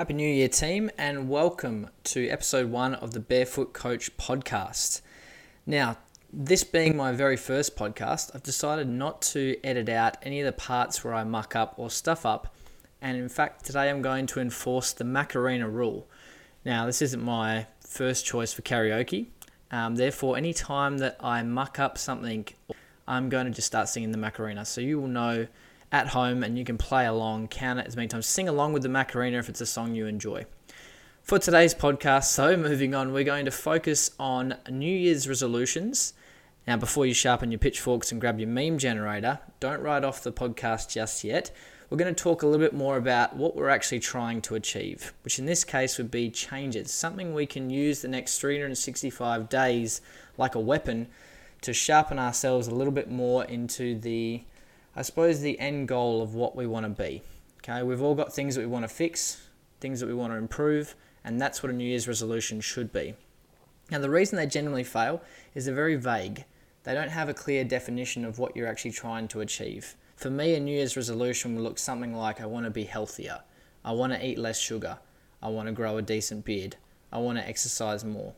Happy New Year, team, and welcome to episode one of the Barefoot Coach podcast. Now, this being my very first podcast, I've decided not to edit out any of the parts where I muck up or stuff up, and in fact, today I'm going to enforce the Macarena rule. Now, this isn't my first choice for karaoke, um, therefore, any time that I muck up something, I'm going to just start singing the Macarena, so you will know at home and you can play along, count it as many times, sing along with the Macarena if it's a song you enjoy. For today's podcast, so moving on, we're going to focus on New Year's resolutions. Now, before you sharpen your pitchforks and grab your meme generator, don't write off the podcast just yet. We're going to talk a little bit more about what we're actually trying to achieve, which in this case would be changes, something we can use the next 365 days like a weapon to sharpen ourselves a little bit more into the I suppose, the end goal of what we want to be. Okay, we've all got things that we want to fix, things that we want to improve, and that's what a New Year's resolution should be. Now, the reason they generally fail is they're very vague. They don't have a clear definition of what you're actually trying to achieve. For me, a New Year's resolution will look something like I want to be healthier, I want to eat less sugar, I want to grow a decent beard, I want to exercise more.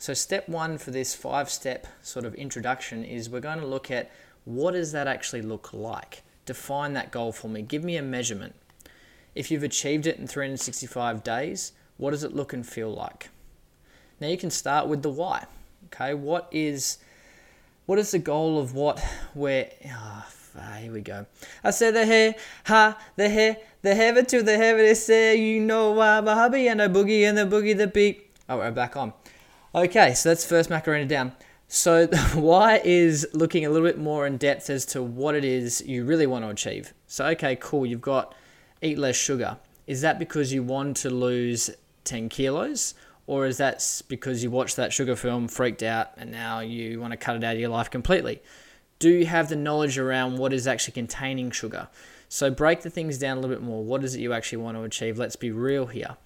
So, step one for this five step sort of introduction is we're going to look at what does that actually look like? Define that goal for me. Give me a measurement. If you've achieved it in 365 days, what does it look and feel like? Now you can start with the why. Okay, what is what is the goal of what where oh, ah, here we go. I said the hair, ha, the hair, the heaven to the heaven they say, you know why my hubby and a boogie and the boogie the beat. Oh, we're back on. Okay, so that's first Macarena down. So, why is looking a little bit more in depth as to what it is you really want to achieve. So, okay, cool, you've got eat less sugar. Is that because you want to lose 10 kilos? Or is that because you watched that sugar film, freaked out, and now you want to cut it out of your life completely? Do you have the knowledge around what is actually containing sugar? So, break the things down a little bit more. What is it you actually want to achieve? Let's be real here.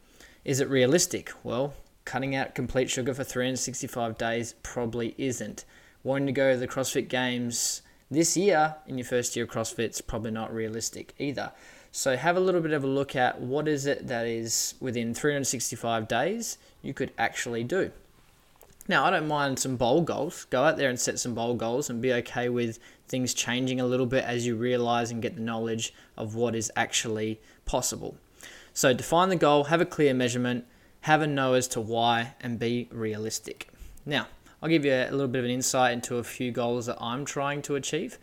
Is it realistic? Well, cutting out complete sugar for 365 days probably isn't. Wanting to go to the CrossFit Games this year in your first year of CrossFit's probably not realistic either. So have a little bit of a look at what is it that is within 365 days you could actually do. Now, I don't mind some bold goals. Go out there and set some bold goals and be okay with things changing a little bit as you realize and get the knowledge of what is actually possible. So, define the goal, have a clear measurement, have a know as to why, and be realistic. Now, I'll give you a little bit of an insight into a few goals that I'm trying to achieve.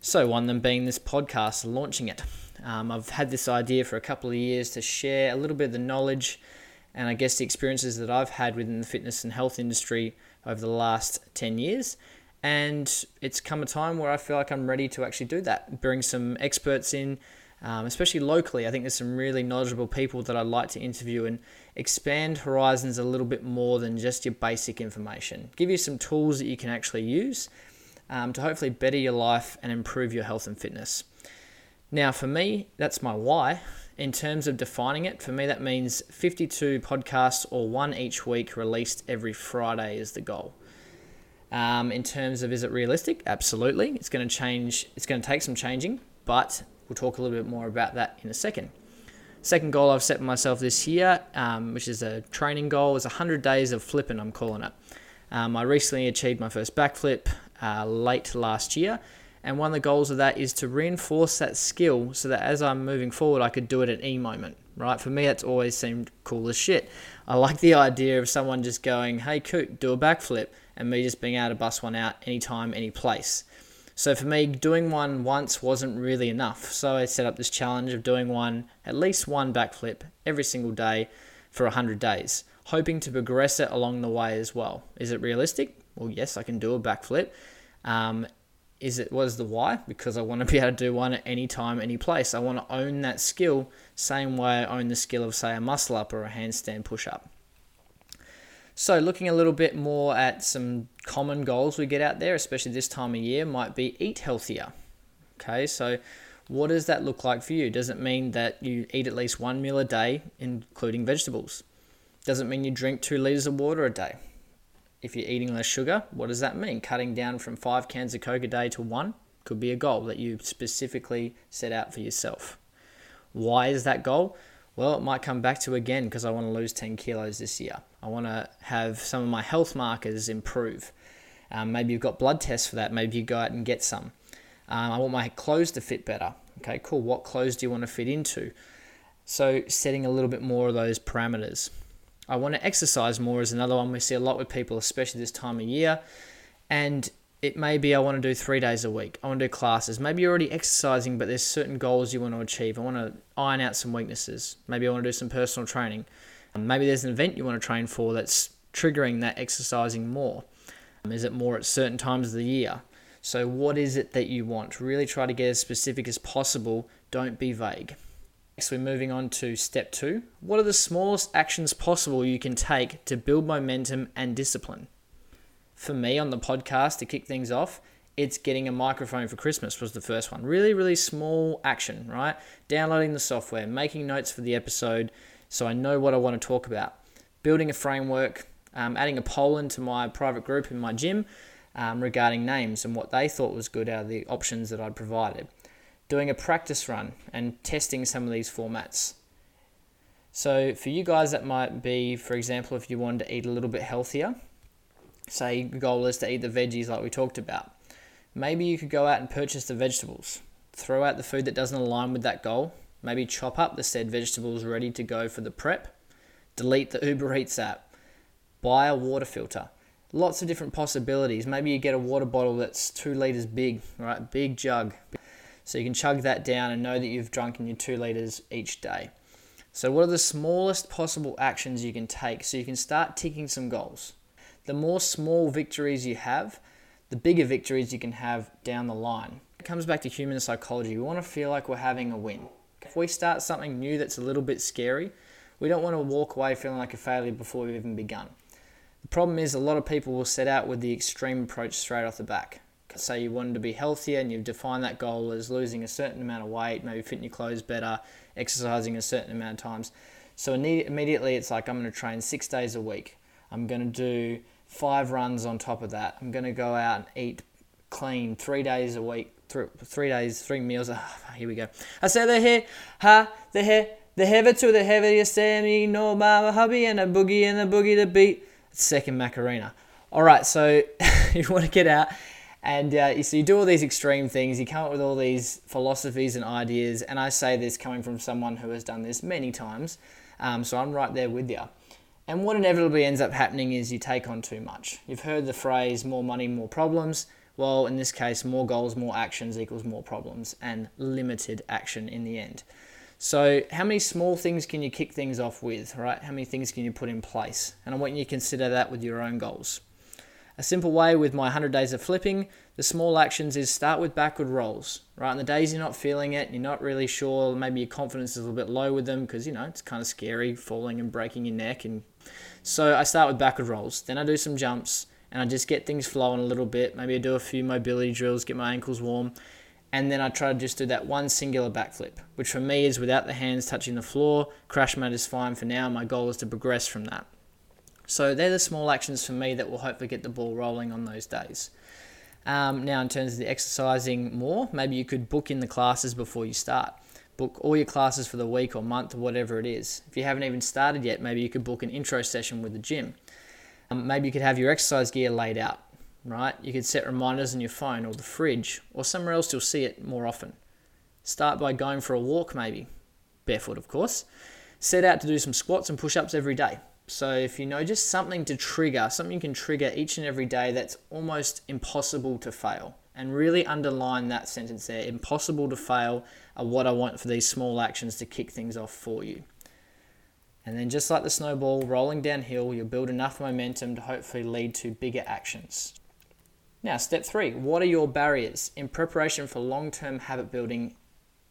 So, one of them being this podcast, launching it. Um, I've had this idea for a couple of years to share a little bit of the knowledge and I guess the experiences that I've had within the fitness and health industry over the last 10 years. And it's come a time where I feel like I'm ready to actually do that, bring some experts in um, especially locally. I think there's some really knowledgeable people that I'd like to interview and expand horizons a little bit more than just your basic information. Give you some tools that you can actually use um, to hopefully better your life and improve your health and fitness. Now, for me, that's my why. In terms of defining it, for me, that means 52 podcasts or one each week released every Friday is the goal. Um, in terms of is it realistic? Absolutely. It's going to change, it's going to take some changing, but We'll talk a little bit more about that in a second. Second goal I've set myself this year, um, which is a training goal, is 100 days of flipping, I'm calling it. Um, I recently achieved my first backflip uh, late last year, and one of the goals of that is to reinforce that skill so that as I'm moving forward, I could do it at any moment, right? For me, that's always seemed cool as shit. I like the idea of someone just going, hey, Coot, do a backflip, and me just being able to bust one out anytime, any place. So for me, doing one once wasn't really enough. So I set up this challenge of doing one, at least one backflip every single day for 100 days, hoping to progress it along the way as well. Is it realistic? Well, yes, I can do a backflip. Um, is it was the why? Because I want to be able to do one at any time, any place. I want to own that skill, same way I own the skill of say a muscle up or a handstand push up. So, looking a little bit more at some common goals we get out there, especially this time of year, might be eat healthier. Okay, so what does that look like for you? Does it mean that you eat at least one meal a day, including vegetables? Does it mean you drink two liters of water a day? If you're eating less sugar, what does that mean? Cutting down from five cans of Coke a day to one could be a goal that you specifically set out for yourself. Why is that goal? Well, it might come back to again because I want to lose 10 kilos this year. I want to have some of my health markers improve. Um, maybe you've got blood tests for that. Maybe you go out and get some. Um, I want my clothes to fit better. Okay, cool. What clothes do you want to fit into? So, setting a little bit more of those parameters. I want to exercise more is another one we see a lot with people, especially this time of year. And it may be I want to do three days a week. I want to do classes. Maybe you're already exercising, but there's certain goals you want to achieve. I want to iron out some weaknesses. Maybe I want to do some personal training. Maybe there's an event you want to train for that's triggering that exercising more. Um, is it more at certain times of the year? So, what is it that you want? Really try to get as specific as possible. Don't be vague. Next, we're moving on to step two. What are the smallest actions possible you can take to build momentum and discipline? For me on the podcast to kick things off, it's getting a microphone for Christmas was the first one. Really, really small action, right? Downloading the software, making notes for the episode so I know what I want to talk about. Building a framework, um, adding a poll into my private group in my gym um, regarding names and what they thought was good out of the options that I'd provided. Doing a practice run and testing some of these formats. So, for you guys, that might be, for example, if you wanted to eat a little bit healthier, say goal is to eat the veggies like we talked about. Maybe you could go out and purchase the vegetables. Throw out the food that doesn't align with that goal. Maybe chop up the said vegetables ready to go for the prep. Delete the Uber Eats app. Buy a water filter. Lots of different possibilities. Maybe you get a water bottle that's two liters big, right? Big jug. So you can chug that down and know that you've drunk in your two liters each day. So, what are the smallest possible actions you can take so you can start ticking some goals? The more small victories you have, the bigger victories you can have down the line. It comes back to human psychology. We want to feel like we're having a win. If we start something new that's a little bit scary, we don't want to walk away feeling like a failure before we've even begun. The problem is a lot of people will set out with the extreme approach straight off the back. Say you wanted to be healthier and you've defined that goal as losing a certain amount of weight, maybe fitting your clothes better, exercising a certain amount of times. So immediately it's like I'm going to train six days a week. I'm going to do five runs on top of that. I'm going to go out and eat clean three days a week, three, three days, three meals. Oh, here we go. I say the hair, ha, the hair, the heaven to the heaviest me no mama hubby and a boogie and a boogie to beat. Second Macarena. All right, so you want to get out and uh, you, so you do all these extreme things, you come up with all these philosophies and ideas, and I say this coming from someone who has done this many times, um, so I'm right there with you. And what inevitably ends up happening is you take on too much. You've heard the phrase more money, more problems. Well, in this case, more goals, more actions equals more problems and limited action in the end. So, how many small things can you kick things off with, right? How many things can you put in place? And I want you to consider that with your own goals. A simple way with my 100 days of flipping, the small actions is start with backward rolls, right? On the days you're not feeling it, you're not really sure, maybe your confidence is a little bit low with them because, you know, it's kind of scary falling and breaking your neck. And so I start with backward rolls. Then I do some jumps and I just get things flowing a little bit. Maybe I do a few mobility drills, get my ankles warm. And then I try to just do that one singular backflip, which for me is without the hands touching the floor. Crash mat is fine for now. My goal is to progress from that. So they're the small actions for me that will hopefully get the ball rolling on those days. Um, now, in terms of the exercising more, maybe you could book in the classes before you start. Book all your classes for the week or month or whatever it is. If you haven't even started yet, maybe you could book an intro session with the gym. Um, maybe you could have your exercise gear laid out, right? You could set reminders on your phone or the fridge or somewhere else you'll see it more often. Start by going for a walk, maybe, barefoot, of course. Set out to do some squats and push ups every day. So if you know just something to trigger, something you can trigger each and every day that's almost impossible to fail. And really underline that sentence there. Impossible to fail are what I want for these small actions to kick things off for you. And then just like the snowball rolling downhill, you'll build enough momentum to hopefully lead to bigger actions. Now, step three, what are your barriers? In preparation for long-term habit building,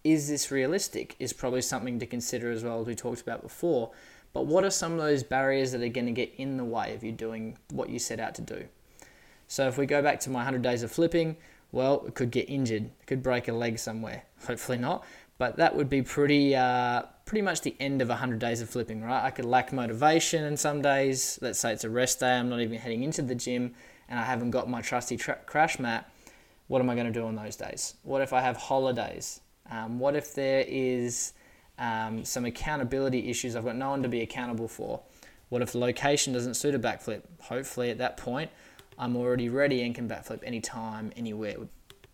is this realistic? Is probably something to consider as well as we talked about before. But what are some of those barriers that are going to get in the way of you doing what you set out to do? So if we go back to my 100 days of flipping, well, it could get injured, it could break a leg somewhere. Hopefully not, but that would be pretty, uh, pretty much the end of 100 days of flipping, right? I could lack motivation in some days. Let's say it's a rest day, I'm not even heading into the gym, and I haven't got my trusty tra- crash mat. What am I going to do on those days? What if I have holidays? Um, what if there is Um, some accountability issues. I've got no one to be accountable for. What if the location doesn't suit a backflip? Hopefully, at that point, I'm already ready and can backflip anytime, anywhere.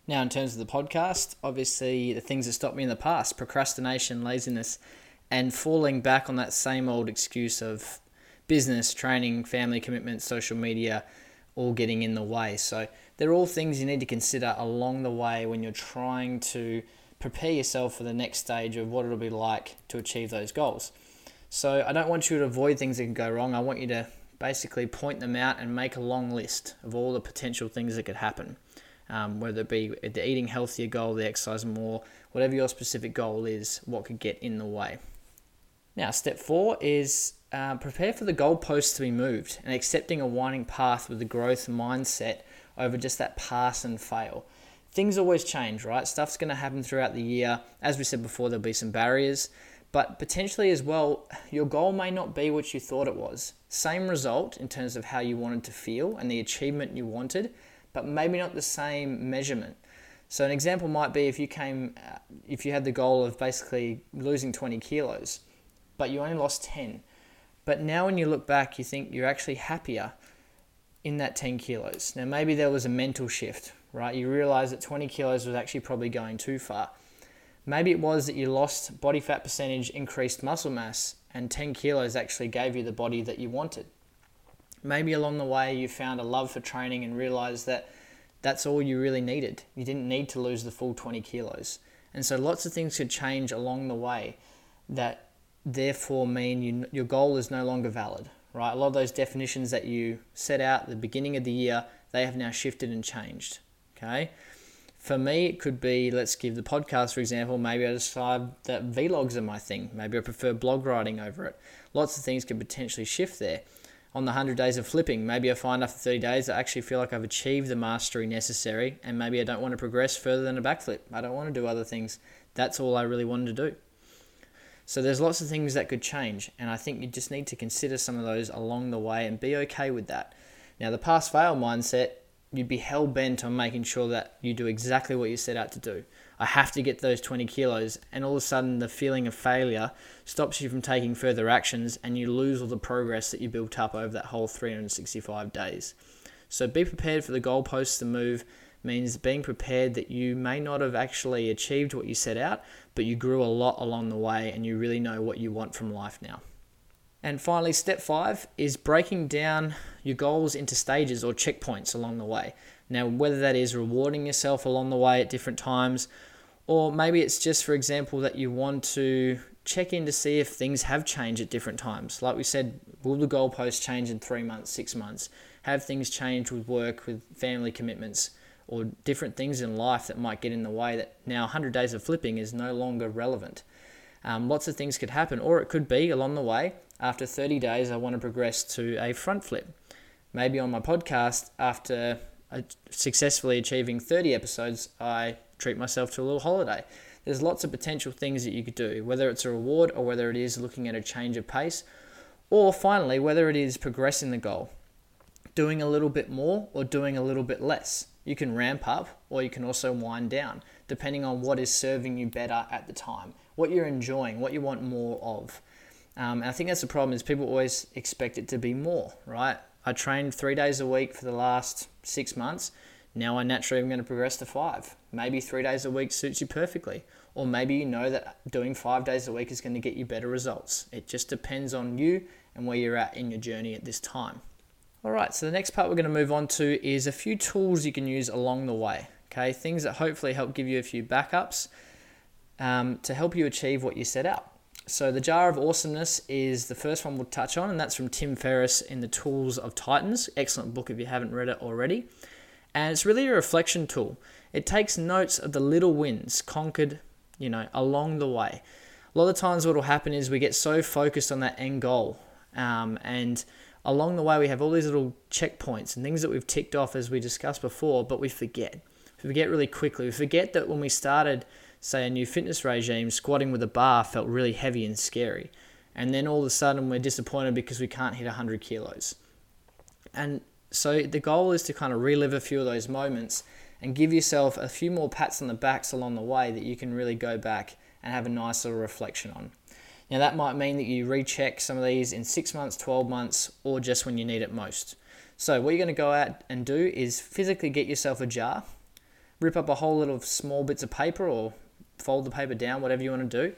Now, in terms of the podcast, obviously the things that stopped me in the past procrastination, laziness, and falling back on that same old excuse of business, training, family commitments, social media, all getting in the way. So, they're all things you need to consider along the way when you're trying to prepare yourself for the next stage of what it'll be like to achieve those goals. So, I don't want you to avoid things that can go wrong. I want you to basically point them out and make a long list of all the potential things that could happen um, whether it be the eating healthier goal, the exercise more, whatever your specific goal is, what could get in the way. Now, step four is uh, prepare for the goalposts to be moved and accepting a winding path with a growth mindset over just that pass and fail. Things always change, right? Stuff's going to happen throughout the year. As we said before, there'll be some barriers, but potentially as well, your goal may not be what you thought it was. Same result in terms of how you wanted to feel and the achievement you wanted, but maybe not the same measurement. So an example might be if you came, uh, if you had the goal of basically losing 20 kilos, but you only lost 10. But now when you look back, you think you're actually happier in that 10 kilos. Now maybe there was a mental shift, right? You realize that 20 kilos was actually probably going too far. Maybe it was that you lost body fat percentage, increased muscle mass, and 10 kilos actually gave you the body that you wanted. Maybe along the way you found a love for training and realized that that's all you really needed. You didn't need to lose the full 20 kilos. And so lots of things could change along the way that therefore mean you, your goal is no longer valid, right? A lot of those definitions that you set out at the beginning of the year, they have now shifted and changed, okay? For me, it could be, let's give the podcast, for example, maybe I decide that vlogs are my thing. Maybe I prefer blog writing over it. Lots of things could potentially shift there on the 100 days of flipping. Maybe I find after 30 days I actually feel like I've achieved the mastery necessary and maybe I don't want to progress further than a backflip. I don't want to do other things. That's all I really wanted to do. So there's lots of things that could change and I think you just need to consider some of those along the way and be okay with that. Now the pass fail mindset, you'd be hell bent on making sure that you do exactly what you set out to do. I have to get those 20 kilos, and all of a sudden the feeling of failure stops you from taking further actions, and you lose all the progress that you built up over that whole 365 days. So be prepared for the goalposts to move means being prepared that you may not have actually achieved what you set out, but you grew a lot along the way and you really know what you want from life now. And finally, step five is breaking down your goals into stages or checkpoints along the way. Now, whether that is rewarding yourself along the way at different times, or maybe it's just, for example, that you want to check in to see if things have changed at different times. Like we said, will the goalposts change in three months, six months? Have things changed with work, with family commitments, or different things in life that might get in the way that now 100 days of flipping is no longer relevant? Um, lots of things could happen, or it could be along the way, after 30 days, I want to progress to a front flip. Maybe on my podcast, after successfully achieving 30 episodes, I treat myself to a little holiday. There's lots of potential things that you could do, whether it's a reward or whether it is looking at a change of pace, or finally, whether it is progressing the goal, doing a little bit more or doing a little bit less. You can ramp up or you can also wind down, depending on what is serving you better at the time, what you're enjoying, what you want more of. Um, and I think that's the problem is people always expect it to be more, right? I trained three days a week for the last six months. Now I naturally am going to progress to five. Maybe three days a week suits you perfectly. Or maybe you know that doing five days a week is going to get you better results. It just depends on you and where you're at in your journey at this time. All right, so the next part we're going to move on to is a few tools you can use along the way. Okay, things that hopefully help give you a few backups um, to help you achieve what you set out. So, the jar of awesomeness is the first one we'll touch on, and that's from Tim Ferriss in The Tools of Titans. Excellent book if you haven't read it already. And it's really a reflection tool. It takes notes of the little wins conquered, you know, along the way. A lot of times, what will happen is we get so focused on that end goal, um, and along the way, we have all these little checkpoints and things that we've ticked off as we discussed before, but we forget. We forget really quickly. We forget that when we started say a new fitness regime, squatting with a bar felt really heavy and scary. And then all of a sudden we're disappointed because we can't hit 100 kilos. And so the goal is to kind of relive a few of those moments and give yourself a few more pats on the backs along the way that you can really go back and have a nice little reflection on. Now, that might mean that you recheck some of these in six months, 12 months, or just when you need it most. So, what you're going to go out and do is physically get yourself a jar, rip up a whole lot of small bits of paper or fold the paper down, whatever you want to do.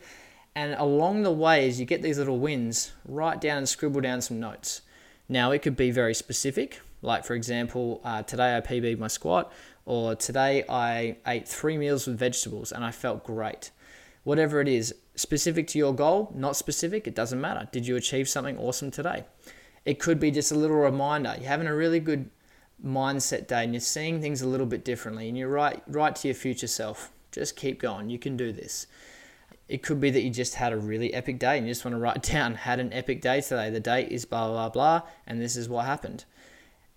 And along the way, as you get these little wins, write down and scribble down some notes. Now, it could be very specific, like for example, uh, today I PB'd my squat, or today I ate three meals with vegetables and I felt great. Whatever it is, specific to your goal, not specific, it doesn't matter. Did you achieve something awesome today? It could be just a little reminder. You're having a really good mindset day and you're seeing things a little bit differently and you write, write to your future self. Just keep going. You can do this. It could be that you just had a really epic day and you just want to write down, had an epic day today. The date is blah, blah, blah, and this is what happened.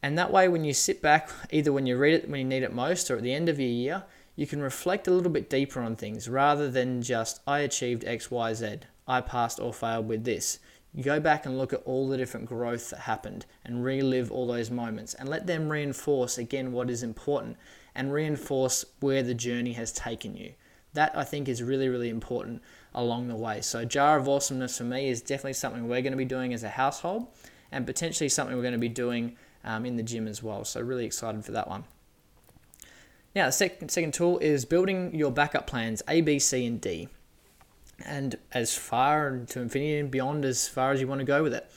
And that way, when you sit back, either when you read it when you need it most or at the end of your year, you can reflect a little bit deeper on things rather than just, I achieved X, Y, Z. I passed or failed with this. You go back and look at all the different growth that happened and relive all those moments and let them reinforce again what is important and reinforce where the journey has taken you. That I think is really, really important along the way. So, Jar of Awesomeness for me is definitely something we're going to be doing as a household and potentially something we're going to be doing um, in the gym as well. So, really excited for that one. Now, the second, second tool is building your backup plans A, B, C, and D. And as far to infinity and beyond, as far as you want to go with it.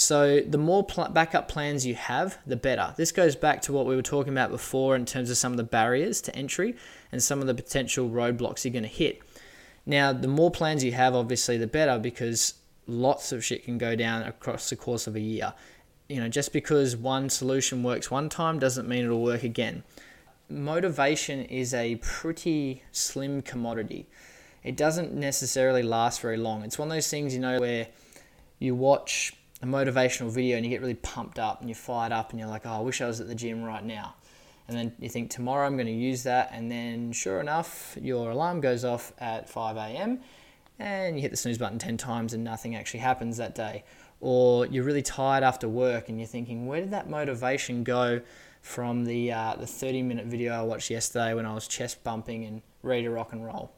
So, the more pl- backup plans you have, the better. This goes back to what we were talking about before in terms of some of the barriers to entry and some of the potential roadblocks you're going to hit. Now, the more plans you have, obviously, the better because lots of shit can go down across the course of a year. You know, just because one solution works one time doesn't mean it'll work again. Motivation is a pretty slim commodity. It doesn't necessarily last very long. It's one of those things, you know, where you watch a motivational video and you get really pumped up and you're fired up and you're like, oh, I wish I was at the gym right now. And then you think, tomorrow I'm going to use that. And then, sure enough, your alarm goes off at 5 a.m. and you hit the snooze button 10 times and nothing actually happens that day. Or you're really tired after work and you're thinking, where did that motivation go from the, uh, the 30 minute video I watched yesterday when I was chest bumping and ready to rock and roll?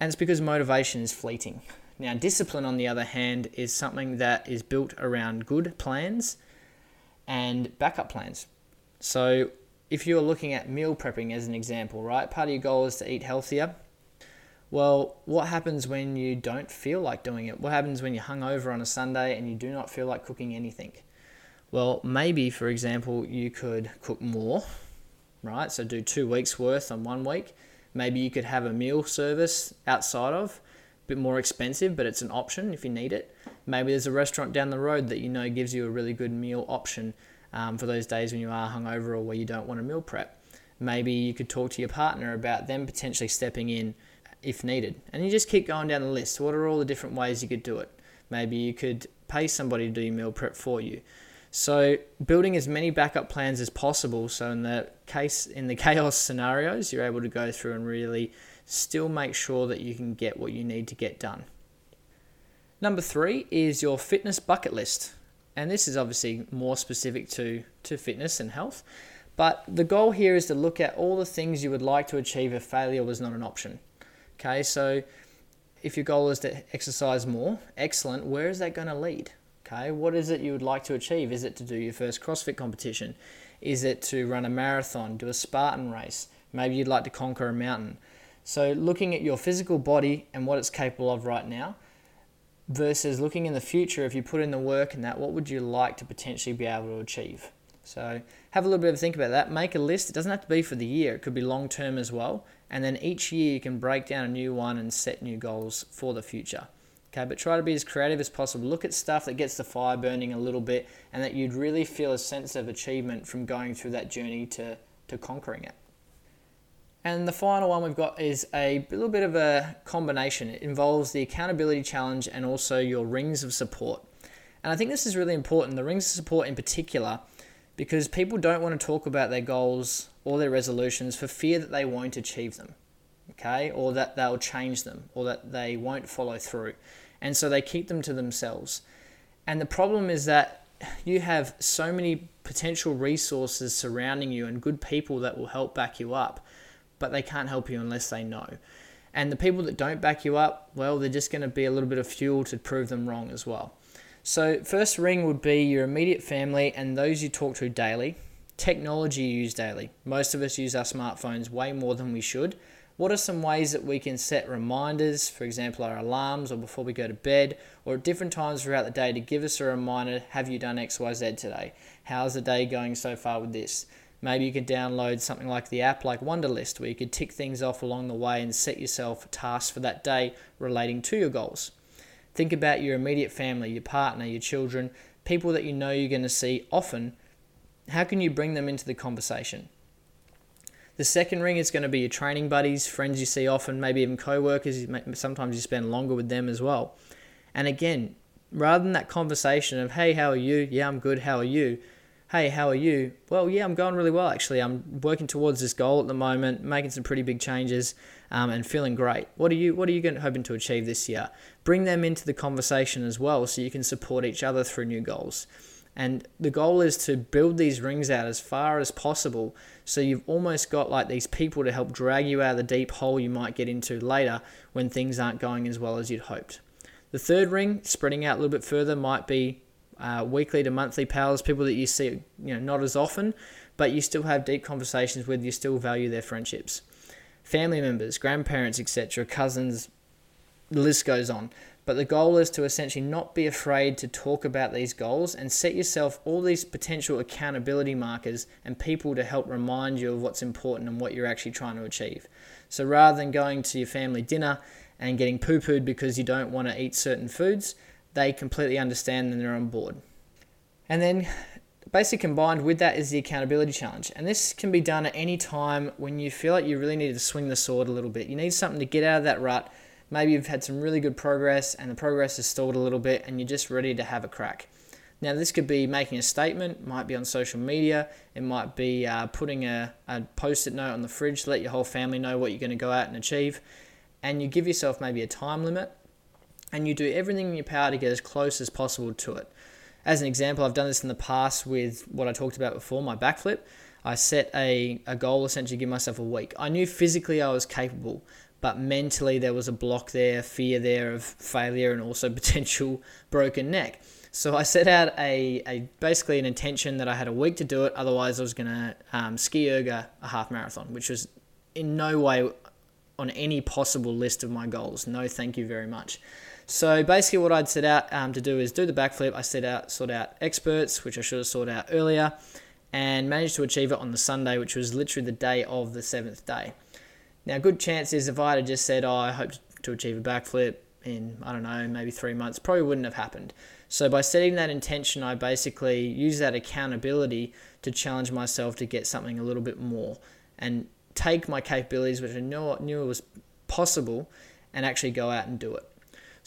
And it's because motivation is fleeting. Now, discipline, on the other hand, is something that is built around good plans and backup plans. So, if you're looking at meal prepping as an example, right, part of your goal is to eat healthier. Well, what happens when you don't feel like doing it? What happens when you're hungover on a Sunday and you do not feel like cooking anything? Well, maybe, for example, you could cook more, right? So do two weeks worth on one week. Maybe you could have a meal service outside of bit more expensive, but it's an option if you need it. Maybe there's a restaurant down the road that you know gives you a really good meal option um, for those days when you are hungover or where you don't want to meal prep. Maybe you could talk to your partner about them potentially stepping in if needed. And you just keep going down the list. What are all the different ways you could do it? Maybe you could pay somebody to do your meal prep for you. So building as many backup plans as possible. So in the case in the chaos scenarios, you're able to go through and really still make sure that you can get what you need to get done. Number three is your fitness bucket list. And this is obviously more specific to, to fitness and health. But the goal here is to look at all the things you would like to achieve if failure was not an option. Okay, so if your goal is to exercise more, excellent, where is that going to lead? Okay, what is it you would like to achieve? Is it to do your first CrossFit competition? Is it to run a marathon, do a Spartan race? Maybe you'd like to conquer a mountain. So, looking at your physical body and what it's capable of right now versus looking in the future, if you put in the work and that, what would you like to potentially be able to achieve? So, have a little bit of a think about that. Make a list. It doesn't have to be for the year, it could be long term as well. And then each year you can break down a new one and set new goals for the future. Okay, but try to be as creative as possible. Look at stuff that gets the fire burning a little bit and that you'd really feel a sense of achievement from going through that journey to, to conquering it. And the final one we've got is a little bit of a combination. It involves the accountability challenge and also your rings of support. And I think this is really important, the rings of support in particular, because people don't want to talk about their goals or their resolutions for fear that they won't achieve them, okay, or that they'll change them, or that they won't follow through. And so they keep them to themselves. And the problem is that you have so many potential resources surrounding you and good people that will help back you up but they can't help you unless they know. And the people that don't back you up, well, they're just going to be a little bit of fuel to prove them wrong as well. So, first ring would be your immediate family and those you talk to daily. Technology you use daily. Most of us use our smartphones way more than we should. What are some ways that we can set reminders, for example, our alarms or before we go to bed, or at different times throughout the day to give us a reminder have you done XYZ today? How's the day going so far with this? Maybe you could download something like the app like Wunderlist, where you could tick things off along the way and set yourself tasks for that day relating to your goals. Think about your immediate family, your partner, your children, people that you know you're going to see often. How can you bring them into the conversation? The second ring is going to be your training buddies, friends you see often, maybe even co workers. Sometimes you spend longer with them as well. And again, rather than that conversation of, hey, how are you? Yeah, I'm good. How are you? Hey, how are you? Well, yeah, I'm going really well actually. I'm working towards this goal at the moment, making some pretty big changes, um, and feeling great. What are you What are you going, hoping to achieve this year? Bring them into the conversation as well, so you can support each other through new goals. And the goal is to build these rings out as far as possible so you've almost got like these people to help drag you out of the deep hole you might get into later when things aren't going as well as you'd hoped. The third ring, spreading out a little bit further, might be uh, weekly to monthly pals, people that you see you know not as often, but you still have deep conversations with, you still value their friendships. Family members, grandparents, etc., cousins, the list goes on. But the goal is to essentially not be afraid to talk about these goals and set yourself all these potential accountability markers and people to help remind you of what's important and what you're actually trying to achieve. So rather than going to your family dinner and getting poo pooed because you don't want to eat certain foods, they completely understand and they're on board. And then basically combined with that is the accountability challenge. And this can be done at any time when you feel like you really need to swing the sword a little bit. You need something to get out of that rut Maybe you've had some really good progress and the progress has stalled a little bit and you're just ready to have a crack. Now, this could be making a statement, might be on social media, it might be uh, putting a, a post it note on the fridge to let your whole family know what you're going to go out and achieve. And you give yourself maybe a time limit and you do everything in your power to get as close as possible to it. As an example, I've done this in the past with what I talked about before my backflip. I set a, a goal essentially give myself a week. I knew physically I was capable, but mentally there was a block there, fear there of failure, and also potential broken neck. So I set out a, a basically an intention that I had a week to do it. Otherwise, I was going to um, ski erga a half marathon, which was in no way on any possible list of my goals. No, thank you very much. So basically, what I'd set out um, to do is do the backflip. I set out sort out experts, which I should have sorted out earlier, and managed to achieve it on the Sunday, which was literally the day of the seventh day. Now, good chance is if I had just said, oh, I hope to achieve a backflip in, I don't know, maybe three months, probably wouldn't have happened. So by setting that intention, I basically use that accountability to challenge myself to get something a little bit more and take my capabilities, which I knew, knew was possible, and actually go out and do it.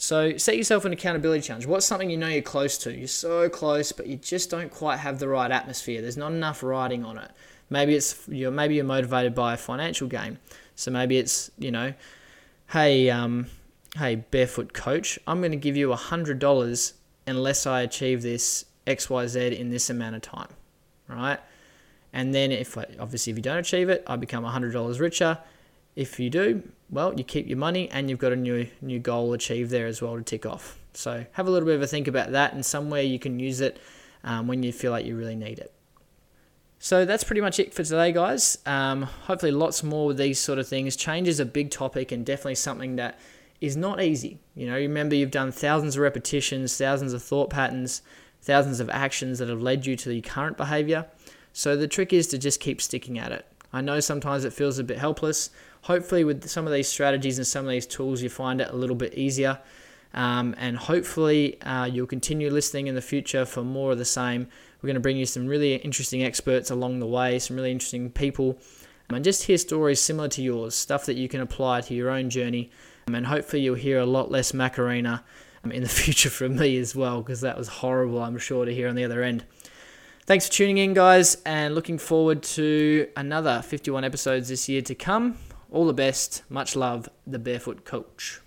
So set yourself an accountability challenge. What's something you know you're close to? You're so close, but you just don't quite have the right atmosphere. There's not enough riding on it. Maybe it's you're maybe you're motivated by a financial gain. So maybe it's, you know, hey, um, hey, barefoot coach, I'm going to give you $100 unless I achieve this XYZ in this amount of time, right? And then if I, obviously if you don't achieve it, I become $100 richer. If you do, well, you keep your money and you've got a new new goal achieved there as well to tick off. So have a little bit of a think about that and somewhere you can use it um, when you feel like you really need it. So that's pretty much it for today, guys. Um, hopefully, lots more with these sort of things. Change is a big topic and definitely something that is not easy. You know, remember you've done thousands of repetitions, thousands of thought patterns, thousands of actions that have led you to your current behavior. So the trick is to just keep sticking at it. I know sometimes it feels a bit helpless. Hopefully, with some of these strategies and some of these tools, you find it a little bit easier. Um, and hopefully, uh, you'll continue listening in the future for more of the same. We're going to bring you some really interesting experts along the way, some really interesting people, um, and just hear stories similar to yours, stuff that you can apply to your own journey. Um, and hopefully, you'll hear a lot less Macarena um, in the future from me as well, because that was horrible, I'm sure, to hear on the other end. Thanks for tuning in, guys, and looking forward to another 51 episodes this year to come. All the best. Much love, the Barefoot Coach.